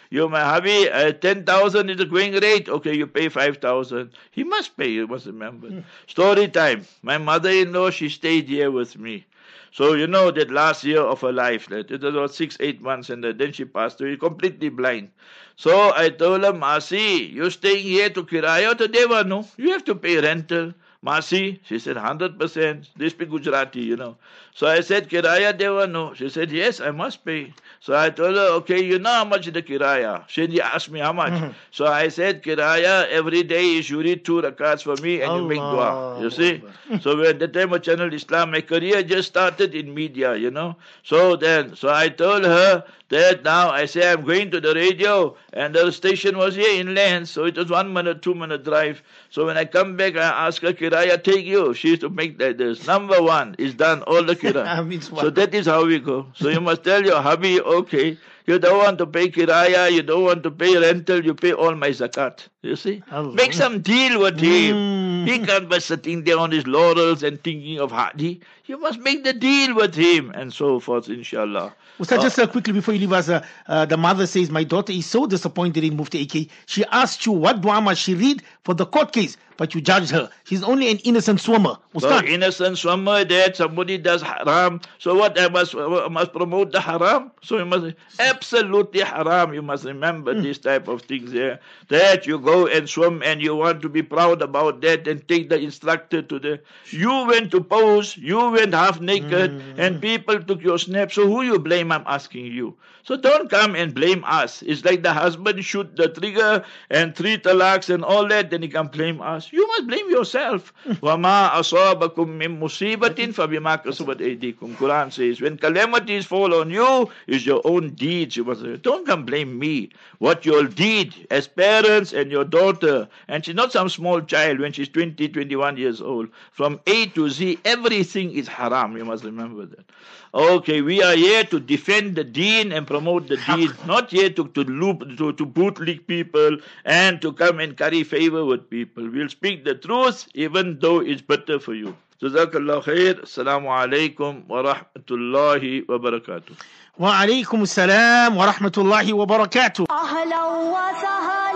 you're my hubby, uh, 10,000 is the going rate. Okay, you pay 5,000. He must pay, you must remember. Hmm. Story time. My mother-in-law, she stayed here with me. So you know that last year of her life, that it was about six, eight months, and then she passed away, completely blind. So I told her, Masi, you're staying here to Kiraya to Devanu. You have to pay rental. Masi? She said, 100%. They speak Gujarati, you know. So I said, Kiraya deva no. She said, yes, I must pay. So I told her, okay, you know how much the kiraya? She asked me how much. Mm-hmm. So I said, kiraya every day is you read two rakats for me and Allah. you make dua. You see? so when the time of Channel Islam, my career just started in media, you know. So then, so I told her that now I say I'm going to the radio and the station was here in Lens, so it was one minute, two minute drive. So when I come back, I ask her, Kiraya, take you. She used to make that this. Number one is done, all the Kiraya. so that is how we go. So you must tell your hubby, okay, you don't want to pay kiraya, you don't want to pay rental, you pay all my zakat. You see? Allah. Make some deal with him. Mm. He can't be sitting there on his laurels and thinking of Hadi. You must make the deal with him and so forth, inshallah. Ustad, uh, just uh, quickly before you leave us, uh, uh, the mother says, My daughter is so disappointed in Mufti AK. She asked you what dua must she read for the court case, but you judged her. She's only an innocent swimmer. Ustad. So innocent swimmer that somebody does haram. So what? I must, I must promote the haram. So you must, absolutely haram. You must remember mm. this type of things there. That you go and swim and you want to be proud about that and take the instructor to the. You went to pose, you went half naked, mm. and people took your snap. So who you blame? I'm asking you. So don't come and blame us. It's like the husband shoot the trigger and three talaks and all that, then he can blame us You must blame yourself. وَمَا أَصَابَكُم مِّن مُّصِيبَةٍ فَبِمَا كَسَبَتْ أَيْدِيكُم Quran says, when calamities fall on you, it's your own deeds. You must don't come blame me. What you all did as parents and your daughter, and she's not some small child when she's 20, 21 years old. From A to Z, everything is haram. You must remember that. Okay, we are here to defend the deen and promote the deen, not here to, to loop, to, to bootleg people and to come and curry favor with people. We'll speak the truth even though it's better for you. جزاك khair. Assalamu alaikum عليكم ورحمة Wa وبركاته وعليكم السلام ورحمة wa وبركاته أهلا وسهلا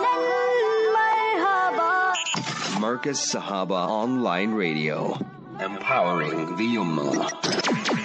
Markaz Sahaba Online Radio Empowering the Ummah